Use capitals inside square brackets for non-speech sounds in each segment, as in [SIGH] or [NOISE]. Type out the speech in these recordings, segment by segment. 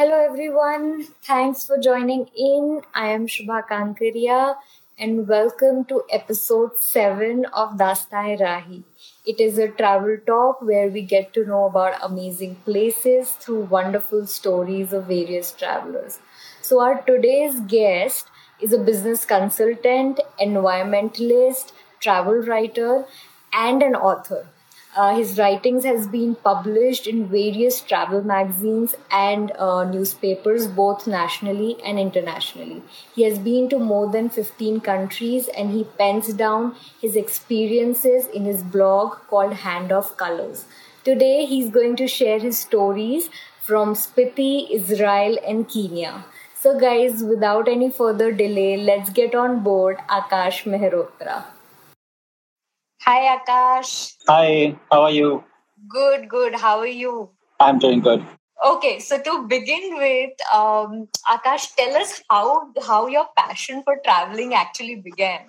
Hello, everyone. Thanks for joining in. I am Shubha Kankaria, and welcome to episode 7 of Daastan-E-Raahi. It is a travel talk where we get to know about amazing places through wonderful stories of various travelers. So, our today's guest is a business consultant, environmentalist, travel writer, and an author. Uh, his writings has been published in various travel magazines and uh, newspapers, both nationally and internationally. He has been to more than 15 countries and he pens down his experiences in his blog called Hand of Colors. Today, he's going to share his stories from Spiti, Israel, and Kenya. So, guys, without any further delay, let's get on board Aakash Mehrotra. Hi, Aakash. Hi, how are you? Good, good. How are you? I'm doing good. Okay, so to begin with, um, Aakash, tell us how how your passion for traveling actually began.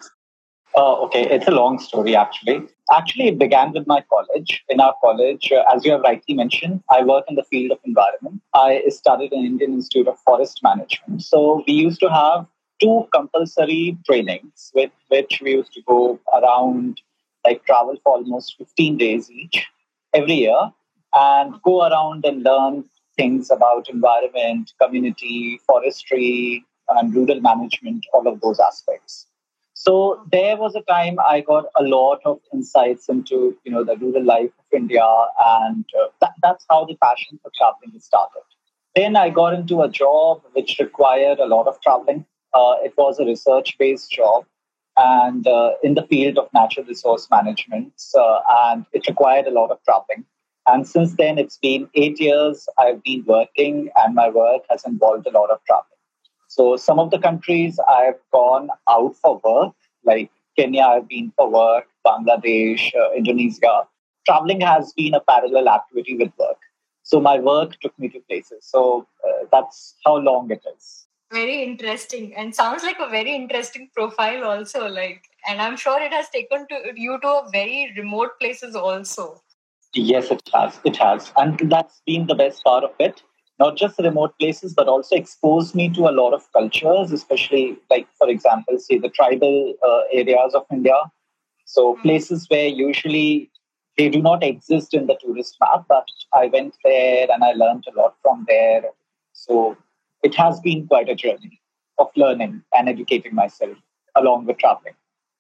Uh, okay, it's a long story actually. Actually, it began with my college. In our college, uh, as you have rightly mentioned, I work in the field of environment. I studied in Indian Institute of Forest Management. So we used to have two compulsory trainings with which we used to go around like travel for almost 15 days each every year and go around and learn things about environment, community, forestry, and rural management, all of those aspects. So there was a time I got a lot of insights into you know the rural life of India, and uh, that, that's how the passion for traveling started. Then I got into a job which required a lot of traveling. Uh, it was a research-based job, and uh, in the field of natural resource management, uh, and it required a lot of traveling. And since then, it's been eight years I've been working, and my work has involved a lot of traveling. So, some of the countries I've gone out for work, like Kenya, I've been for work, Bangladesh, uh, Indonesia. Traveling has been a parallel activity with work. So, my work took me to places. So, uh, that's how long it is very interesting and sounds like a very interesting profile also like and i'm sure it has taken to you to a very remote places also. Yes it has it has. And that's been the best part of it. Not just remote places but also exposed me to a lot of cultures especially like for example say the tribal uh, areas of india. So mm-hmm. places where usually they do not exist in the tourist map but i went there and i learned a lot from there. So it has been quite a journey of learning and educating myself along with traveling.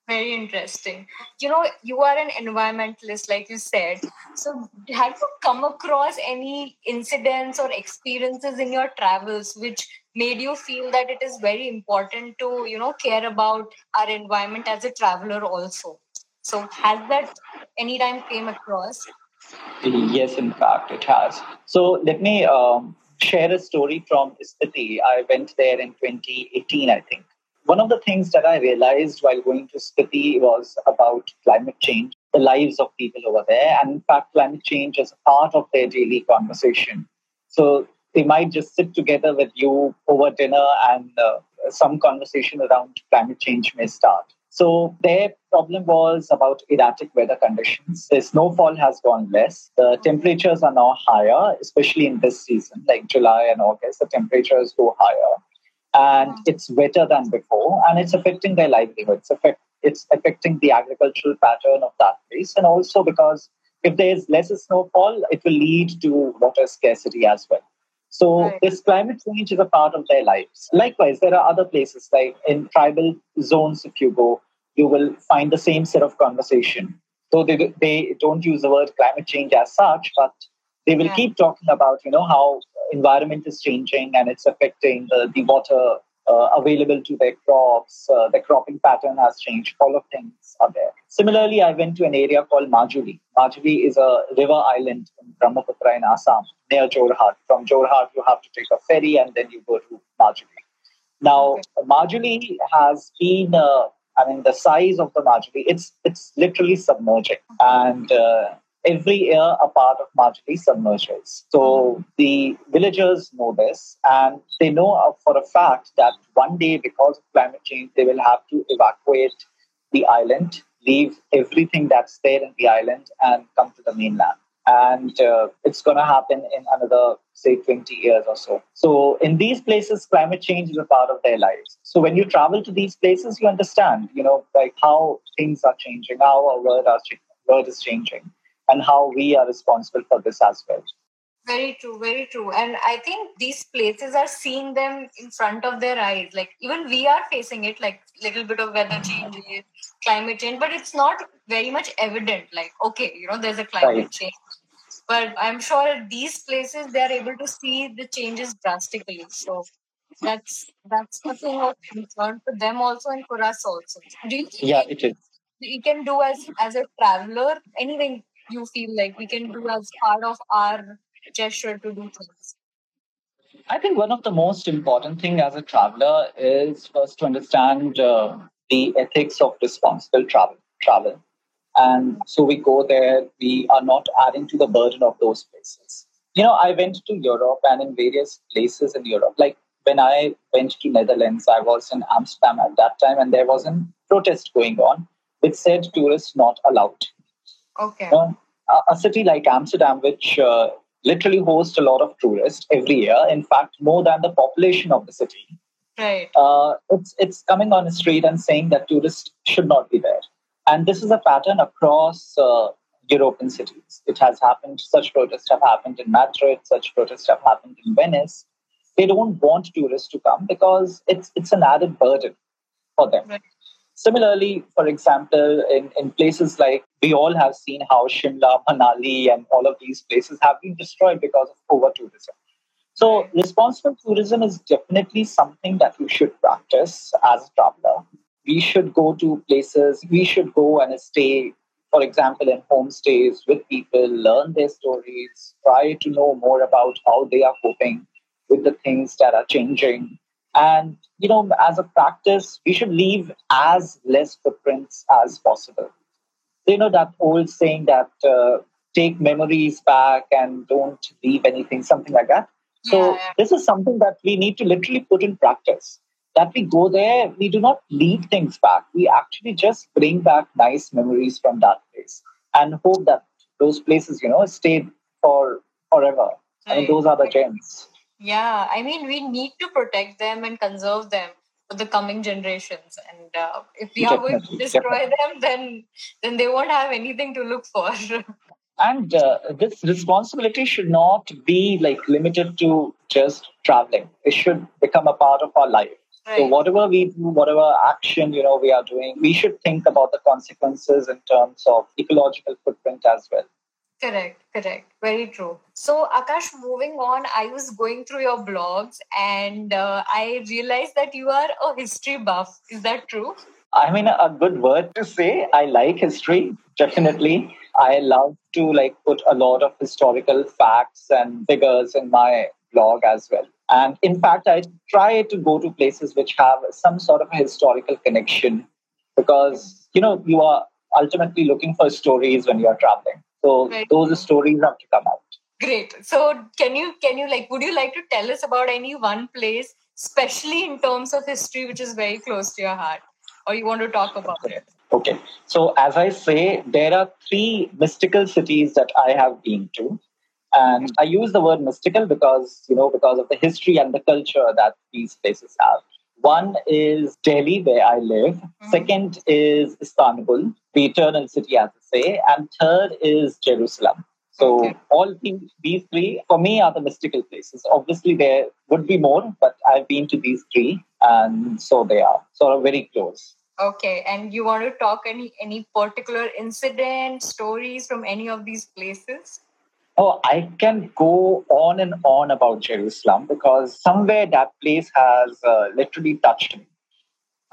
Very interesting. You know, you are an environmentalist, like you said. So, have you come across any incidents or experiences in your travels which made you feel that it is very important to, you know, care about our environment as a traveler also? So, has that anytime came across? Yes, in fact, it has. So, let me um, share a story from Spiti. I went there in 2018, I think. One of the things that I realized while going to Spiti was about climate change, the lives of people over there, and in fact, climate change is part of their daily conversation. So they might just sit together with you over dinner and uh, some conversation around climate change may start. So their problem was about erratic weather conditions. The snowfall has gone less. The temperatures are now higher, especially in this season, like July and August. The temperatures go higher, and it's wetter than before, and it's affecting their livelihoods. Affect, it's affecting the agricultural pattern of that place, and also because if there's less snowfall, it will lead to water scarcity as well. So right. this climate change is a part of their lives. Likewise, there are other places like in tribal zones. If you go, you will find the same set of conversation. So they they don't use the word climate change as such, but they will yeah. keep talking about you know how environment is changing and it's affecting the, the water uh, available to their crops. Uh, the cropping pattern has changed. All of things are there. Similarly, I went to an area called Majuli. Majuli is a river island in Brahmaputra in Assam, near Jorhat. From Jorhat, you have to take a ferry and then you go to Majuli. Now, Majuli has been, uh, I mean, the size of the Majuli, it's it's literally submerging, and uh, every year a part of Majuli submerges. So the villagers know this and they know for a fact that one day, because of climate change, they will have to evacuate the island, leave everything that's there in the island, and come to the mainland. and uh, it's going to happen in another say 20 years or so so in these places climate change is a part of their lives so when you travel to these places you understand you know like how things are changing how our world, are, world is changing and how we are responsible for this as well very true, very true. And I think these places are seeing them in front of their eyes. Like even we are facing it, like little bit of weather change, climate change, but it's not very much evident. Like, okay, you know, there's a climate right. change. But I'm sure at these places they are able to see the changes drastically. So that's that's a thing of concern for them also and for us also. Do you yeah, it is. You can do as as a traveler anything you feel like we can do as part of our gesture to do things? I think one of the most important thing as a traveler is first to understand uh, the ethics of responsible travel. Travel, and so we go there. We are not adding to the burden of those places. You know, I went to Europe and in various places in Europe. Like when I went to Netherlands, I was in Amsterdam at that time, and there was a protest going on which said tourists not allowed. Okay. A, a city like Amsterdam, which uh, literally hosts a lot of tourists every year. In fact, more than the population of the city. Right. Uh, it's it's coming on the street and saying that tourists should not be there, and this is a pattern across uh, European cities. It has happened. Such protests have happened in Madrid. Such protests have happened in Venice. They don't want tourists to come because it's it's an added burden for them. Right. Similarly, for example, in, in places like we all have seen how Shimla, Manali, and all of these places have been destroyed because of over tourism. So, responsible tourism is definitely something that we should practice as a traveler. We should go to places, we should go and stay, for example, in homestays with people, learn their stories, try to know more about how they are coping with the things that are changing and, you know, as a practice, we should leave as less footprints as possible. You know, that old saying that uh, take memories back and don't leave anything, something like that. So, yeah. this is something that we need to literally put in practice. That we go there, we do not leave things back. We actually just bring back nice memories from that place and hope that those places, you know, stay for forever. I mean, those are the gems. Yeah, I mean, we need to protect them and conserve them for the coming generations. And uh, if we are going to destroy them, then then they won't have anything to look for. [LAUGHS] and uh, this responsibility should not be like limited to just traveling. It should become a part of our life. Right. So whatever we do, whatever action you know we are doing, we should think about the consequences in terms of ecological footprint as well. Correct, correct. Very true. So, Aakash, moving on, I was going through your blogs and uh, I realized that you are a history buff. Is that true? I mean, a good word to say. I like history, definitely. I love to like put a lot of historical facts and figures in my blog as well. And in fact, I try to go to places which have some sort of a historical connection because, you know, you are ultimately looking for stories when you are traveling. So right. those stories have to come out. Great. So can you can you like would you like to tell us about any one place, especially in terms of history, which is very close to your heart, or you want to talk about it? Okay. So as I say, there are three mystical cities that I have been to. And mm-hmm. I use the word mystical because, you know, because of the history and the culture that these places have. One is Delhi, where I live. Mm-hmm. Second is Istanbul, the eternal city, as I say. And third is Jerusalem. So okay. all these, these three, for me, are the mystical places. Obviously, there would be more, but I've been to these three, and so they are sort of very close. Okay, and you want to talk any any particular incident, stories from any of these places? Oh, I can go on and on about Jerusalem because somewhere that place has uh, literally touched me.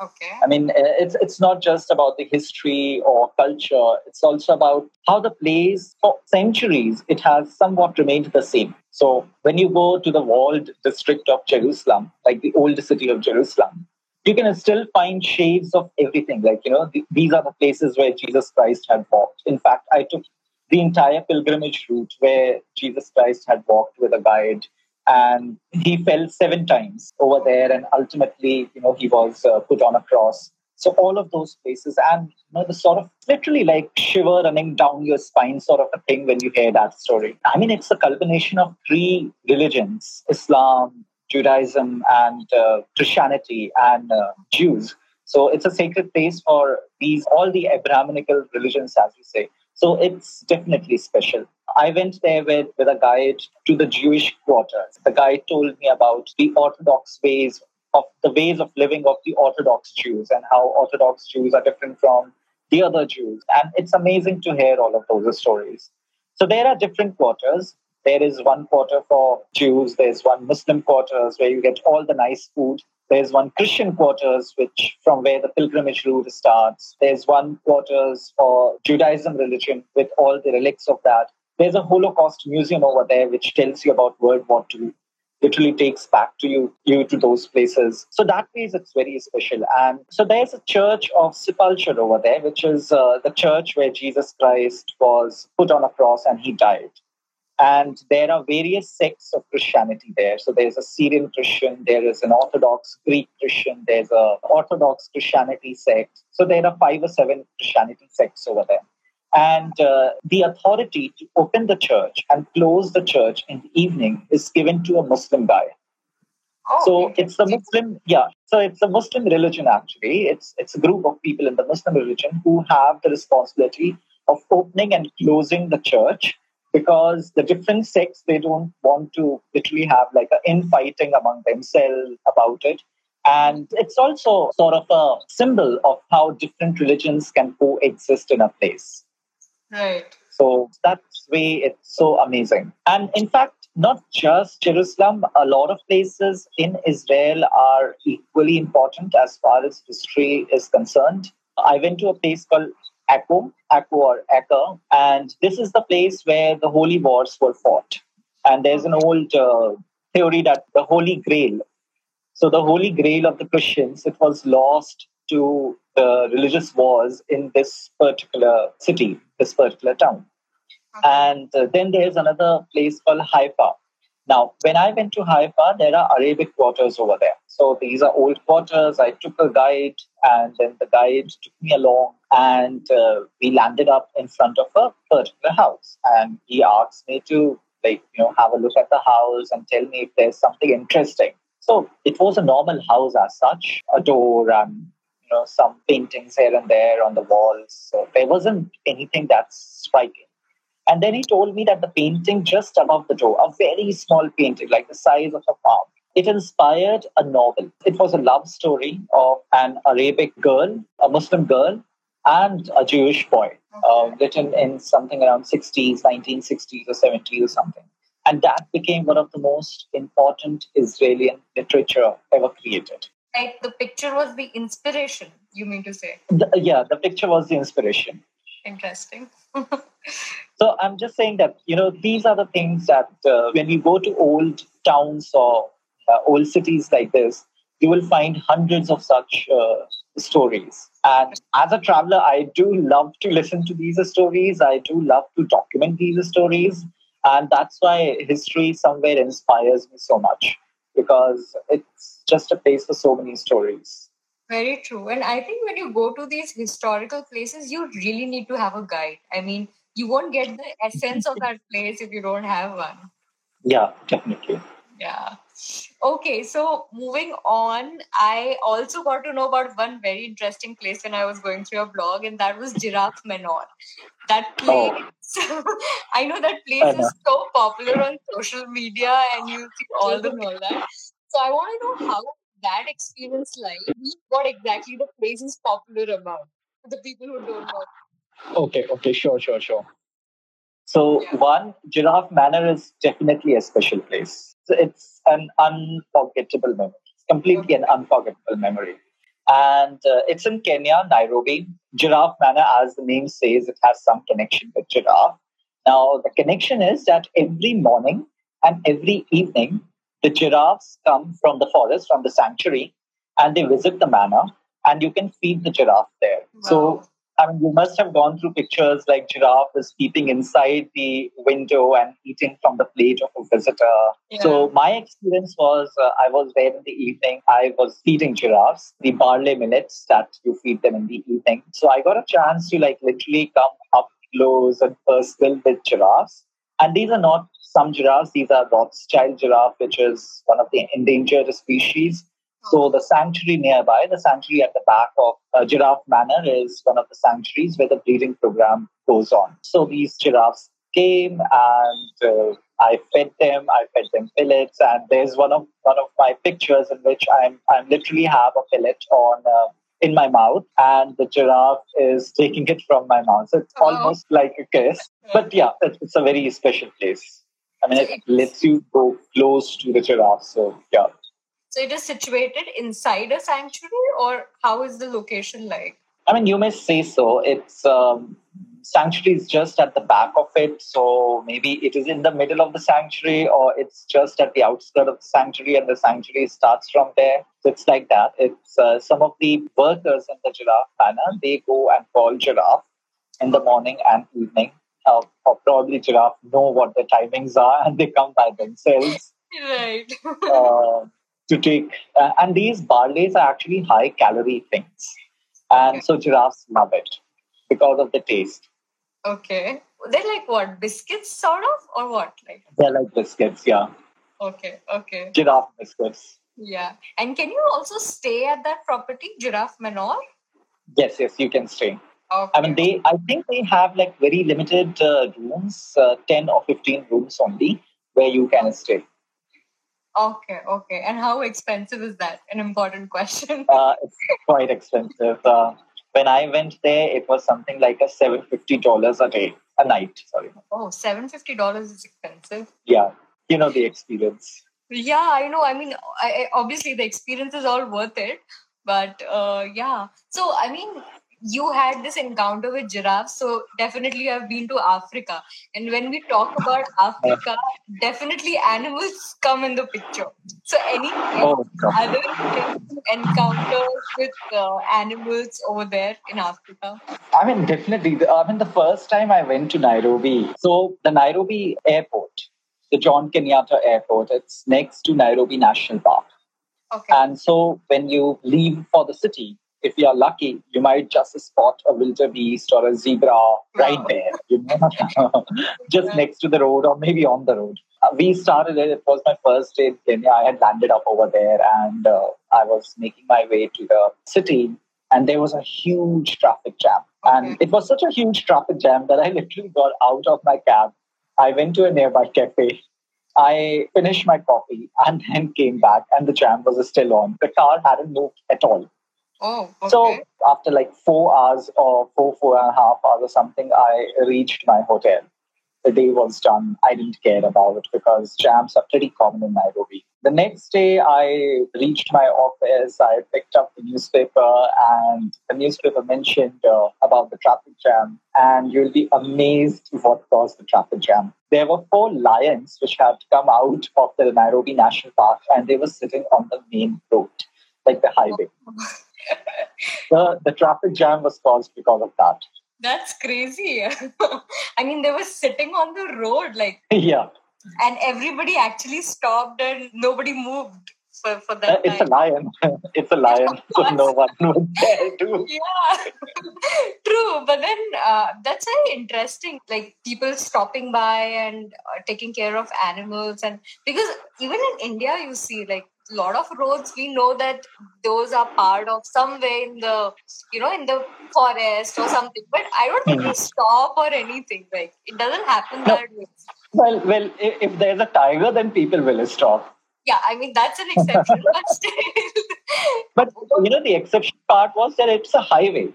Okay. I mean, uh, it's it's not just about the history or culture. It's also about how the place, for centuries, it has somewhat remained the same. So when you go to the walled district of Jerusalem, like the old city of Jerusalem, you can still find shades of everything. Like you know, the, these are the places where Jesus Christ had walked. In fact, I took the entire pilgrimage route where Jesus Christ had walked with a guide and he fell seven times over there and ultimately you know he was uh, put on a cross So all of those places, and you know, the sort of literally like shiver running down your spine sort of a thing when you hear that story. I mean, it's a culmination of three religions: Islam, Judaism, and uh, Christianity, and uh, Jews. So it's a sacred place for these all the Abrahamical religions, as we say. So it's definitely special. I went there with, with a guide to the Jewish quarters. The guide told me about the Orthodox ways of the ways of living of the Orthodox Jews and how Orthodox Jews are different from the other Jews. And it's amazing to hear all of those stories. So there are different quarters. There is one quarter for Jews, there's one Muslim quarters where you get all the nice food. There's one Christian quarters, which from where the pilgrimage route starts. There's one quarters for Judaism religion with all the relics of that. There's a Holocaust museum over there which tells you about World War II literally takes back to you you to those places. So that way, it's very special. And so there's a church of sepulchre over there, which is uh, the church where Jesus Christ was put on a cross and he died. And there are various sects of Christianity there. So there's a Syrian Christian, there is an Orthodox Greek Christian, there's a Orthodox Christianity sect. So there are five or seven Christianity sects over there and uh, the authority to open the church and close the church in the evening is given to a Muslim guy. Oh, so it's the Muslim, yeah. So it's a Muslim religion actually. It's it's a group of people in the Muslim religion who have the responsibility of opening and closing the church because the different sects they don't want to literally have like an infighting among themselves about it. And it's also sort of a symbol of how different religions can coexist in a place. Right. So that's way it's so amazing. And in fact, not just Jerusalem, a lot of places in Israel are equally important as far as history is concerned. I went to a place called Akko or Acre, and this is the place where the holy wars were fought. And there's an old uh, theory that the Holy Grail, so the Holy Grail of the Christians, it was lost to the religious wars in this particular city, this particular town. And uh, then there's another place called Haifa. Now, when I went to Haifa, there are Arabic quarters over there. So these are old quarters. I took a guide, and then the guide took me along, and uh, we landed up in front of a particular house. And he asked me to, like, you know, have a look at the house and tell me if there's something interesting. So it was a normal house as such, a door and you know some paintings here and there on the walls. So there wasn't anything that's striking. And then he told me that the painting just above the door, a very small painting, like the size of a palm, it inspired a novel. It was a love story of an Arabic girl, a Muslim girl, and a Jewish boy, uh, written in something around 60s, 1960s or 70s or something. And that became one of the most important Israeli literature ever created like the picture was the inspiration you mean to say the, yeah the picture was the inspiration interesting. So i'm just saying that you know these are the things that uh, when you go to old towns or uh, old cities like this you will find hundreds of such uh, stories. And as a traveler i do love to listen to these stories. I do love to document these stories. And that's why history somewhere inspires me so much because it's just a place for so many stories. Very true. And I think when you go to these historical places, you really need to have a guide. I mean, you won't get the essence of that place if you don't have one. Yeah, definitely. Yeah. Okay, so moving on, I also got to know about one very interesting place when I was going through your blog, and that was Giraffe Manor. That oh. place, oh. [LAUGHS] I know that place is so popular on social media, and you see all the [LAUGHS] all that. So I want to know how that experience like, what exactly the place is popular about for the people who don't know. Okay, okay, sure, sure, sure. So yeah. one, Giraffe Manor is definitely a special place. So it's an unforgettable memory. It's completely okay. an unforgettable memory. And uh, it's in Kenya, Nairobi. Giraffe Manor, as the name says, it has some connection with giraffe. Now, the connection is that every morning and every evening, the giraffes come from the forest, from the sanctuary, and they visit the manor, and you can feed the giraffe there. Wow. So I mean, you must have gone through pictures like giraffe is peeping inside the window and eating from the plate of a visitor. Yeah. So my experience was uh, I was there in the evening. I was feeding giraffes the barley millets that you feed them in the evening. So I got a chance to like literally come up close and personal with giraffes. And these are not some giraffes. These are Rothschild giraffe, which is one of the endangered species. So the sanctuary nearby, the sanctuary at the back of uh, Giraffe Manor, is one of the sanctuaries where the breeding program goes on. So these giraffes came and uh, I fed them. I fed them pellets, and there's one of one of my pictures in which I'm I'm literally have a pellet on. Uh, in my mouth and the giraffe is taking it from my mouth. So it's oh. almost like a kiss. But yeah, it's a very special place. I mean, it lets you go close to the giraffe. So yeah. So it is situated inside a sanctuary, or how is the location like? I mean, you may say so. It's um, sanctuary is just at the back of it, so maybe it is in the middle of the sanctuary, or it's just at the outskirts of the sanctuary, and the sanctuary starts from there. So it's like that. It's uh, some of the workers in the giraffe manor. They go and call giraffe in the morning and evening. Uh, or probably giraffe know what the timings are, and they come by themselves. Right. [LAUGHS] uh, to take, uh, and these barleys are actually high calorie things. And okay. so giraffes love it because of the taste. Okay. They're like what? Biscuits, sort of? Or what? Like They're like biscuits, yeah. Okay, okay. Giraffe biscuits. Yeah. And can you also stay at that property, Giraffe Manor? Yes, yes, you can stay. Okay. I mean, they. I think they have like very limited uh, rooms, uh, ten or fifteen rooms only, where you can stay. Okay, okay. And how expensive is that? An important question. uh, it's quite expensive. Uh, when I went there, it was something like a seven fifty dollars a day, a night. Sorry. Oh, seven fifty dollars is expensive. Yeah, you know the experience. Yeah, I know. I mean, I, obviously the experience is all worth it, but uh, yeah. So I mean, you had this encounter with giraffes so definitely you have been to africa. And when we talk about [LAUGHS] africa definitely animals come in the picture. So any oh, other encounters with uh, animals over there in africa? I mean definitely. I mean the first time i went to nairobi so the nairobi airport the jomo kenyatta airport it's next to nairobi national park. Okay. and so when you leave for the city if you're lucky, you might just spot a wildebeest or a zebra right there, you know, [LAUGHS] just next to the road or maybe on the road. Uh, we started it. It was my first day in Kenya. I had landed up over there and uh, I was making my way to the city. And there was a huge traffic jam. And it was such a huge traffic jam that I [LAUGHS] literally got out of my cab. I went to a nearby cafe I finished my coffee and [LAUGHS] then came back, and the jam was still on. The car hadn't moved at all. Oh, okay. So after like four hours or four, four and a half hours or something, I reached my hotel. The day was done. I didn't care about it because jams are pretty common in Nairobi. The next day, I reached my office. I picked up the newspaper, and the newspaper mentioned uh, about the traffic jam. And you'll be amazed what caused the traffic jam. There were four lions which had come out of the Nairobi National Park, and they were sitting on the main road, like the highway. [LAUGHS] The, the traffic jam was caused because of that. That's crazy. [LAUGHS] I mean, they were sitting on the road, like. [LAUGHS] Yeah. And everybody actually stopped and nobody moved for, for that. Uh, it's a lion. [LAUGHS] it's a lion. so no one would dare to. Yeah. True. But then uh, that's very interesting. Like people stopping by and uh, taking care of animals. And because even in India, you see, like, lot of roads we know that those are part of somewhere in the you know in the forest or something but i don't think mm-hmm. they stop or anything like it doesn't happen no. that way well well if there's a tiger then people will stop yeah i mean that's an exception but [LAUGHS] still but you know the exception part was that it's a highway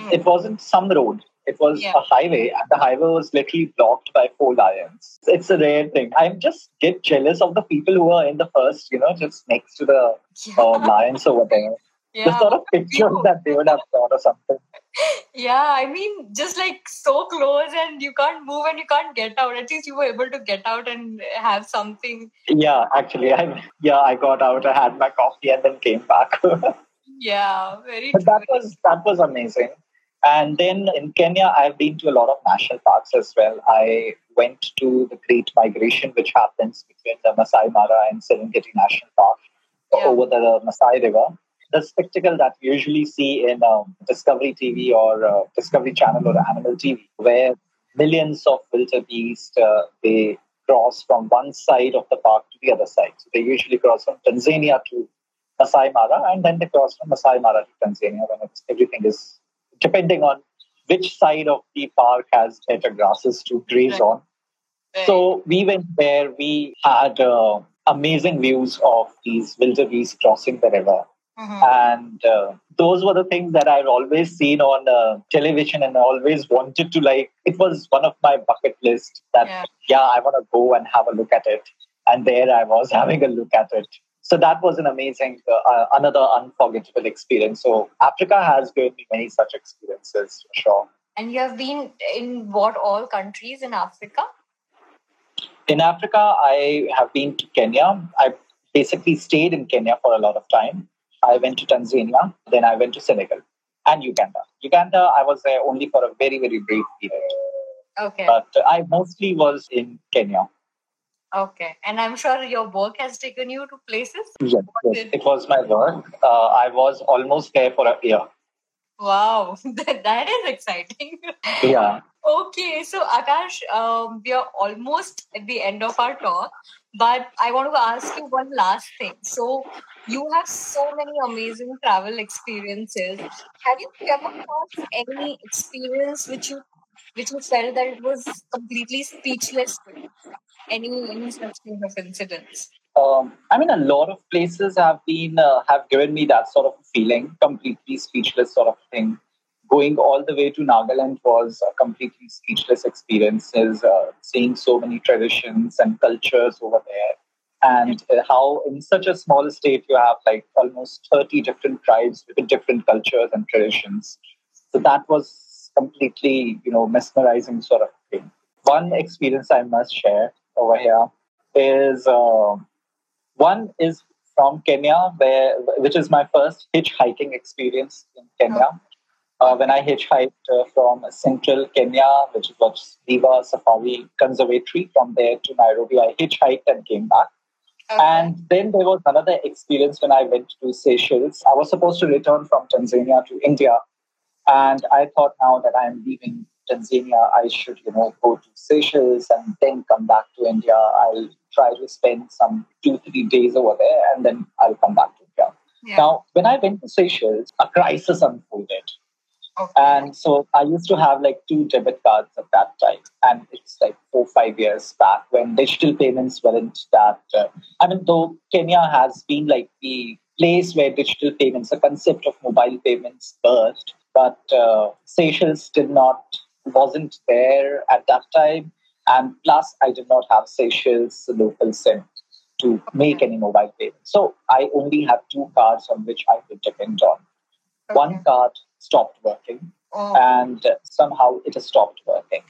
mm. it wasn't some road it was yeah. a highway, and the highway was literally blocked by four lions. It's a rare thing. I just get jealous of the people who are in the first, you know, just next to the yeah. uh, lions over there. Yeah. The sort of pictures [LAUGHS] that they would have thought or something. Yeah, I mean, just like so close, and you can't move and you can't get out. At least you were able to get out and have something. Yeah, actually, I yeah, I got out. I had my coffee and then came back. [LAUGHS] yeah, very. But that was that was amazing And then in Kenya, I've been to a lot of national parks as well. I went to the Great Migration, which happens between the Masai Mara and Serengeti National Park yeah. over the Masai River. The spectacle that you usually see in um, Discovery TV or uh, Discovery Channel or Animal TV, where millions of wildebeest uh, they cross from one side of the park to the other side. So they usually cross from Tanzania to Masai Mara, and then they cross from Masai Mara to Tanzania when everything is depending on which side of the park has better grasses to graze right. on. Right. So we went there. We had uh, amazing views of these wildebeest crossing the river. Mm-hmm. And uh, those were the things that I've always seen on uh, television and always wanted to like, it was one of my bucket list that, yeah, yeah I want to go and have a look at it. And there I was [LAUGHS] having a look at it. So that was an amazing, uh, uh, another unforgettable experience. So Africa has given me many such experiences for sure. And you have been in what all countries in Africa? In Africa, I have been to Kenya. I basically stayed in Kenya for a lot of time. I went to Tanzania, then I went to Senegal and Uganda. Uganda, I was there only for a very, very brief period. Okay. But I mostly was in Kenya. Okay. And I'm sure your work has taken you to places? Yes, yes. it was my work. Uh, I was almost there for a year. Wow, [LAUGHS] that is exciting. Yeah. okay, so Aakash, um, we are almost at the end of our talk, but I want to ask you one last thing. So, you have so many amazing travel experiences. Have you come across any experience which you which you felt that it was completely speechless? Any any such kind of incidents? Um, I mean, a lot of places have been uh, have given me that sort of feeling, completely speechless sort of thing. Going all the way to Nagaland was a completely speechless experience. Uh, seeing so many traditions and cultures over there, and uh, how in such a small state you have like almost thirty different tribes with different cultures and traditions. So that was completely, you know, mesmerizing sort of thing. One experience I must share over here is. Uh, one is from Kenya, where which is my first hitchhiking experience in Kenya. Uh, when I hitchhiked uh, from central Kenya, which was Diva Safari Conservatory, from there to Nairobi, I hitchhiked and came back. Okay. And then there was another experience when I went to Seychelles. I was supposed to return from Tanzania to India. And I thought now that I'm leaving Tanzania, I should, you know, go to Seychelles and then come back to India. I'll try to spend some two, three days over there and then I'll come back to India. Yeah. Now, when I went to Seychelles, a crisis unfolded. Okay. And so I used to have like two debit cards at that time. And it's like four, five years back when digital payments weren't that. Uh, I mean, though Kenya has been like the place where digital payments, the concept of mobile payments burst, but uh, Seychelles did not wasn't there at that time. And plus, I did not have Seychelles local SIM to make any mobile payment. So I only have two cards on which I could depend on. Okay. One card stopped working, oh. and somehow it has stopped working.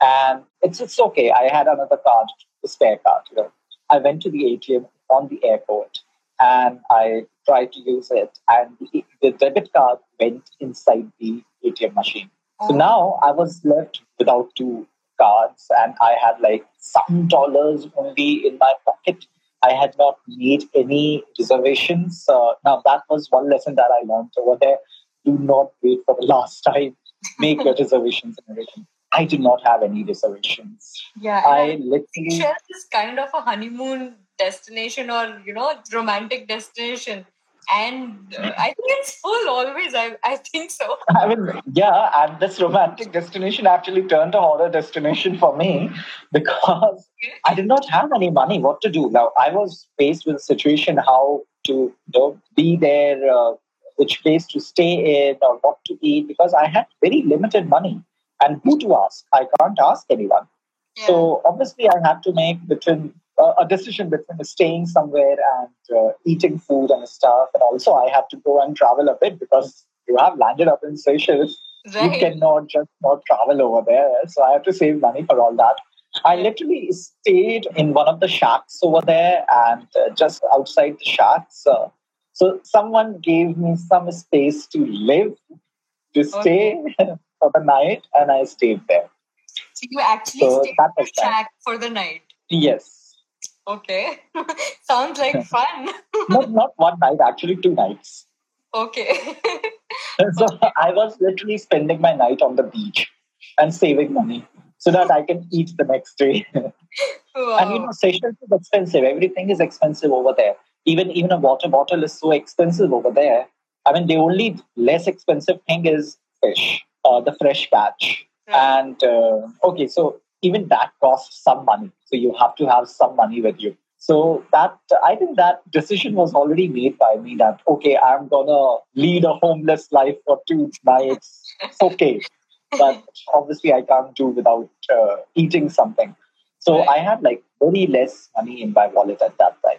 And it's it's okay. I had another card, the spare card. You know, I went to the ATM on the airport and I tried to use it, and the, debit card went inside the ATM machine. So now I was left without two cards and I had like some dollars only in my pocket. I had not made any reservations. Uh, now that was one lesson that I learned over there. Do not wait for the last time. Make your [LAUGHS] reservations and everything. I did not have any reservations. Yeah, I literally. is kind of a honeymoon destination or you know romantic destination and uh, I think it's full always. I, I think so. I mean, yeah, and this romantic destination actually turned a horror destination for me because I did not have any money. What to do now? I was faced with a situation how to you know, be there, uh, which place to stay in, or what to eat because I had very limited money. And who to ask? I can't ask anyone. Yeah. So obviously, I had to make between uh, a decision between staying somewhere and uh, eating food and stuff. And also, I had to go and travel a bit because you have landed up in Seychelles. Right. You cannot just not travel over there. So I have to save money for all that. I literally stayed in one of the shacks over there and uh, just outside the shacks. Uh, so someone gave me some space to live to stay okay. [LAUGHS] for the night, and I stayed there. So you actually so stayed at the shack for the night? Yes. Okay. [LAUGHS] Sounds like fun. not, not one night, actually two nights. Okay. [LAUGHS] so I was literally spending my night on the beach and saving money so that I can eat the next day. wow. [LAUGHS] And you know, Seychelles is expensive. Everything is expensive over there. Even even a water bottle is so expensive over there. I mean, the only less expensive thing is fish, uh, the fresh catch. And uh, okay, so even that costs some money. So you have to have some money with you. So that I think that decision was already made by me that okay, I'm gonna lead a homeless life for two nights. It's okay, [LAUGHS] but obviously I can't do without uh, eating something. So right. I had like very less money in my wallet at that time.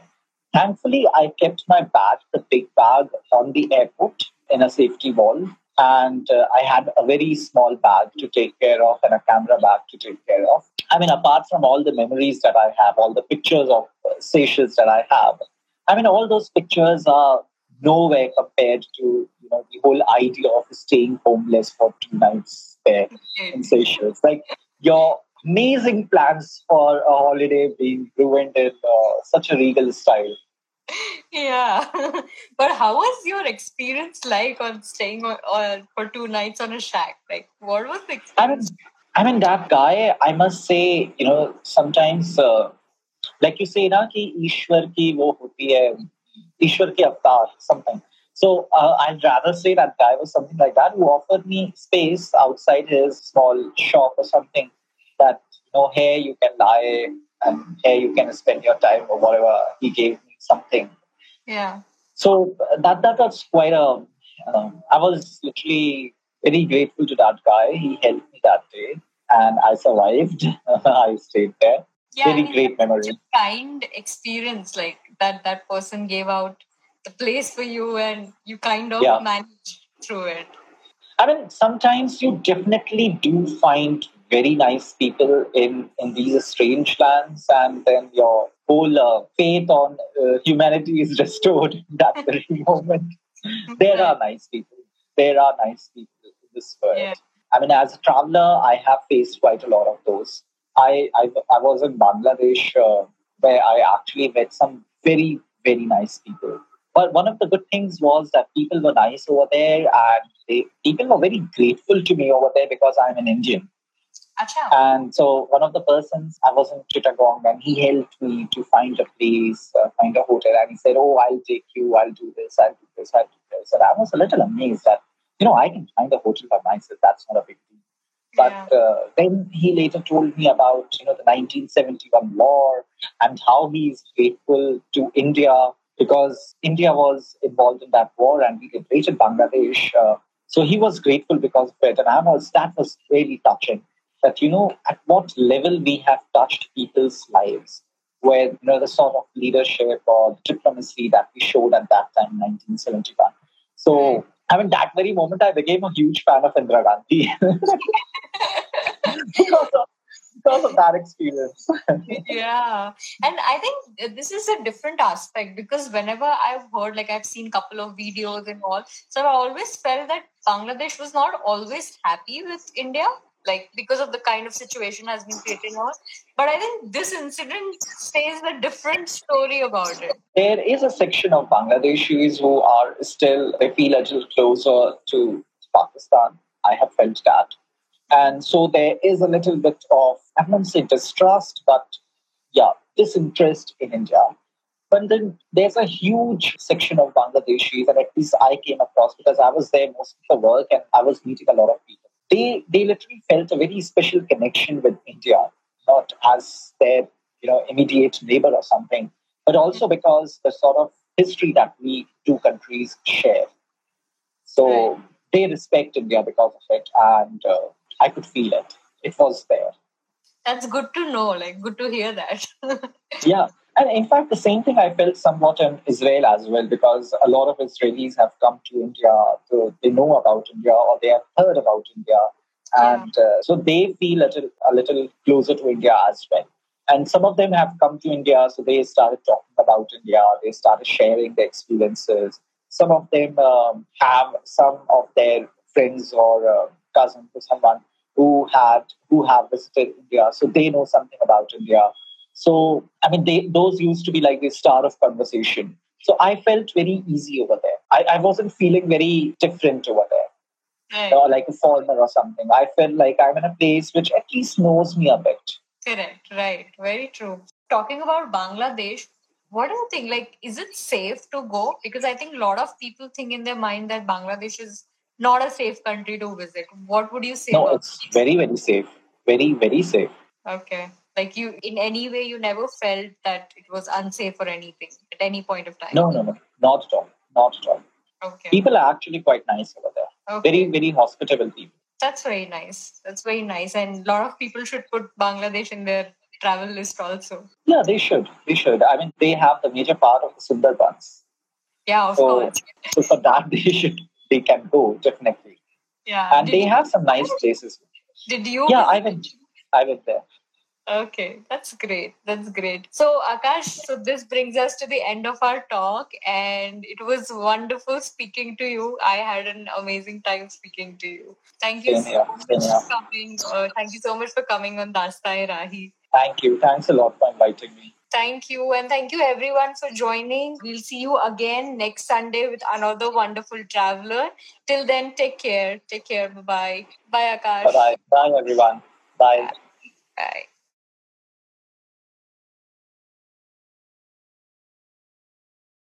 Thankfully, I kept my bag, the big bag, on the airport in a safety wall and uh, I had a very small bag to take care of and a camera bag to take care of. I mean, apart from all the memories that I have, all the pictures of uh, Seychelles that I have, I mean, all those pictures are nowhere compared to you know the whole idea of staying homeless for two nights there in Seychelles. Like your amazing plans for a holiday being ruined in uh, such a regal style yeah. [LAUGHS] But how was your experience like on staying on, for two nights on a shack? Like what was the experience? I mean, I mean that guy i must say you know sometimes uh, like you say na ishwar ki wo hoti hai ishwar ki avatar something. So uh, i'd rather say that guy was something like that who offered me space outside his small shop or something that you know here you can lie and here you can spend your time or whatever he gave me something. Yeah. So that that was quite a. Um, I was literally very grateful to that guy. He helped me that day, and I survived. [LAUGHS] I stayed there. Yeah, very great memory. kind experience like that. That person gave out the place for you, and you kind of yeah. managed through it. I mean, sometimes you definitely do find very nice people in in these strange lands, and then your whole uh, faith on uh, humanity is restored in that [LAUGHS] very moment. there are nice people. There are nice people in this world. Yeah. I mean, as a traveler, I have faced quite a lot of those. I I, I was in Bangladesh uh, where I actually met some very very nice people. But one of the good things was that people were nice over there, and they, people were very grateful to me over there because I'm an Indian. Achha. And so one of the persons, I was in Chittagong and he helped me to find a place, uh, find a hotel. And he said, Oh, I'll take you, I'll do this, I'll do this, I'll do this. And I was a little amazed that, you know, I can find a hotel by myself. That's not a big deal. But yeah. uh, then he later told me about, you know, the 1971 war and how he is grateful to India because India was involved in that war and we liberated Bangladesh. Uh, so he was grateful because of it. And I was, that was really touching that you know at what level we have touched people's lives where you know the sort of leadership or diplomacy that we showed at that time 1971 so I mean, that very moment, I became a huge fan of Indira Gandhi. [LAUGHS] Because, of, because of that experience. [LAUGHS] yeah, and I think this is a different aspect because whenever I've heard, like I've seen a couple of videos and all, so I always felt that Bangladesh was not always happy with India like because of the kind of situation has been created now. But I think this incident says a different story about it. There is a section of Bangladeshis who are still, they feel a little closer to Pakistan. I have felt that. And so there is a little bit of, I won't say distrust, but yeah, disinterest in India. But then there's a huge section of Bangladeshis, and at least I came across because I was there most of the work and I was meeting a lot of people they they literally felt a very special connection with India, not as their you know immediate neighbor or something, but also because the sort of history that we two countries share. So right. they respect India because of it, and uh, I could feel it. It was there. That's good to know. Like, good to hear that. [LAUGHS] yeah, and in fact, the same thing I felt somewhat in Israel as well, because a lot of Israelis have come to India, to, they know about India or they have heard about India, and uh, so they feel a little, a little closer to India as well. And some of them have come to India, so they started talking about India. They started sharing their experiences. Some of them um, have some of their friends or uh, cousins or someone who had who have visited India, so they know something about India. So I mean, they those used to be like the star of conversation. So I felt very easy over there. I, I wasn't feeling very different over there, right. or like a foreigner or something. I felt like I'm in a place which at least knows me a bit. Correct. Right. Very true. Talking about Bangladesh, what do you think? Like, is it safe to go? Because I think a lot of people think in their mind that Bangladesh is not a safe country to visit. What would you say? No, it's very, very safe. Very, very safe. Okay. Like you, in any way, you never felt that it was unsafe or anything at any point of time. No, no, no, not at all. Not at all. Okay. People are actually quite nice over there. Okay. Very, very hospitable people. That's very nice. That's very nice. And a lot of people should put Bangladesh in their travel list also. Yeah, they should. They should. I mean, they have the major part of the Sundarbans. Yeah, of so, course. So for that, [LAUGHS] they should. They can go definitely. Yeah, and they you, have some nice places. Did you? Yeah, I went. I went there. Okay, that's great. That's great. So, Aakash, so this brings us to the end of our talk, and it was wonderful speaking to you. I had an amazing time speaking to you. Thank you so much for coming. Uh, thank you so much for coming on Daastan-E-Raahi. Thank you. Thanks a lot for inviting me. Thank you. And thank you everyone for joining. We'll see you again next Sunday with another wonderful traveler. Till then, take care. Take care. Bye bye. Bye, Aakash. Bye bye. Bye, everyone. Bye. Bye. bye.